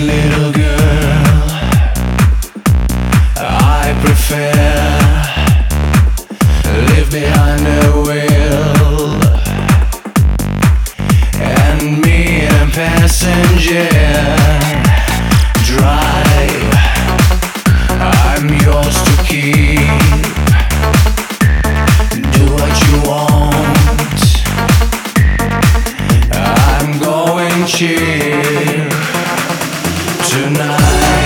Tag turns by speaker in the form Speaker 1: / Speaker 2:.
Speaker 1: little girl. I prefer live behind the wheel and me a passenger tonight.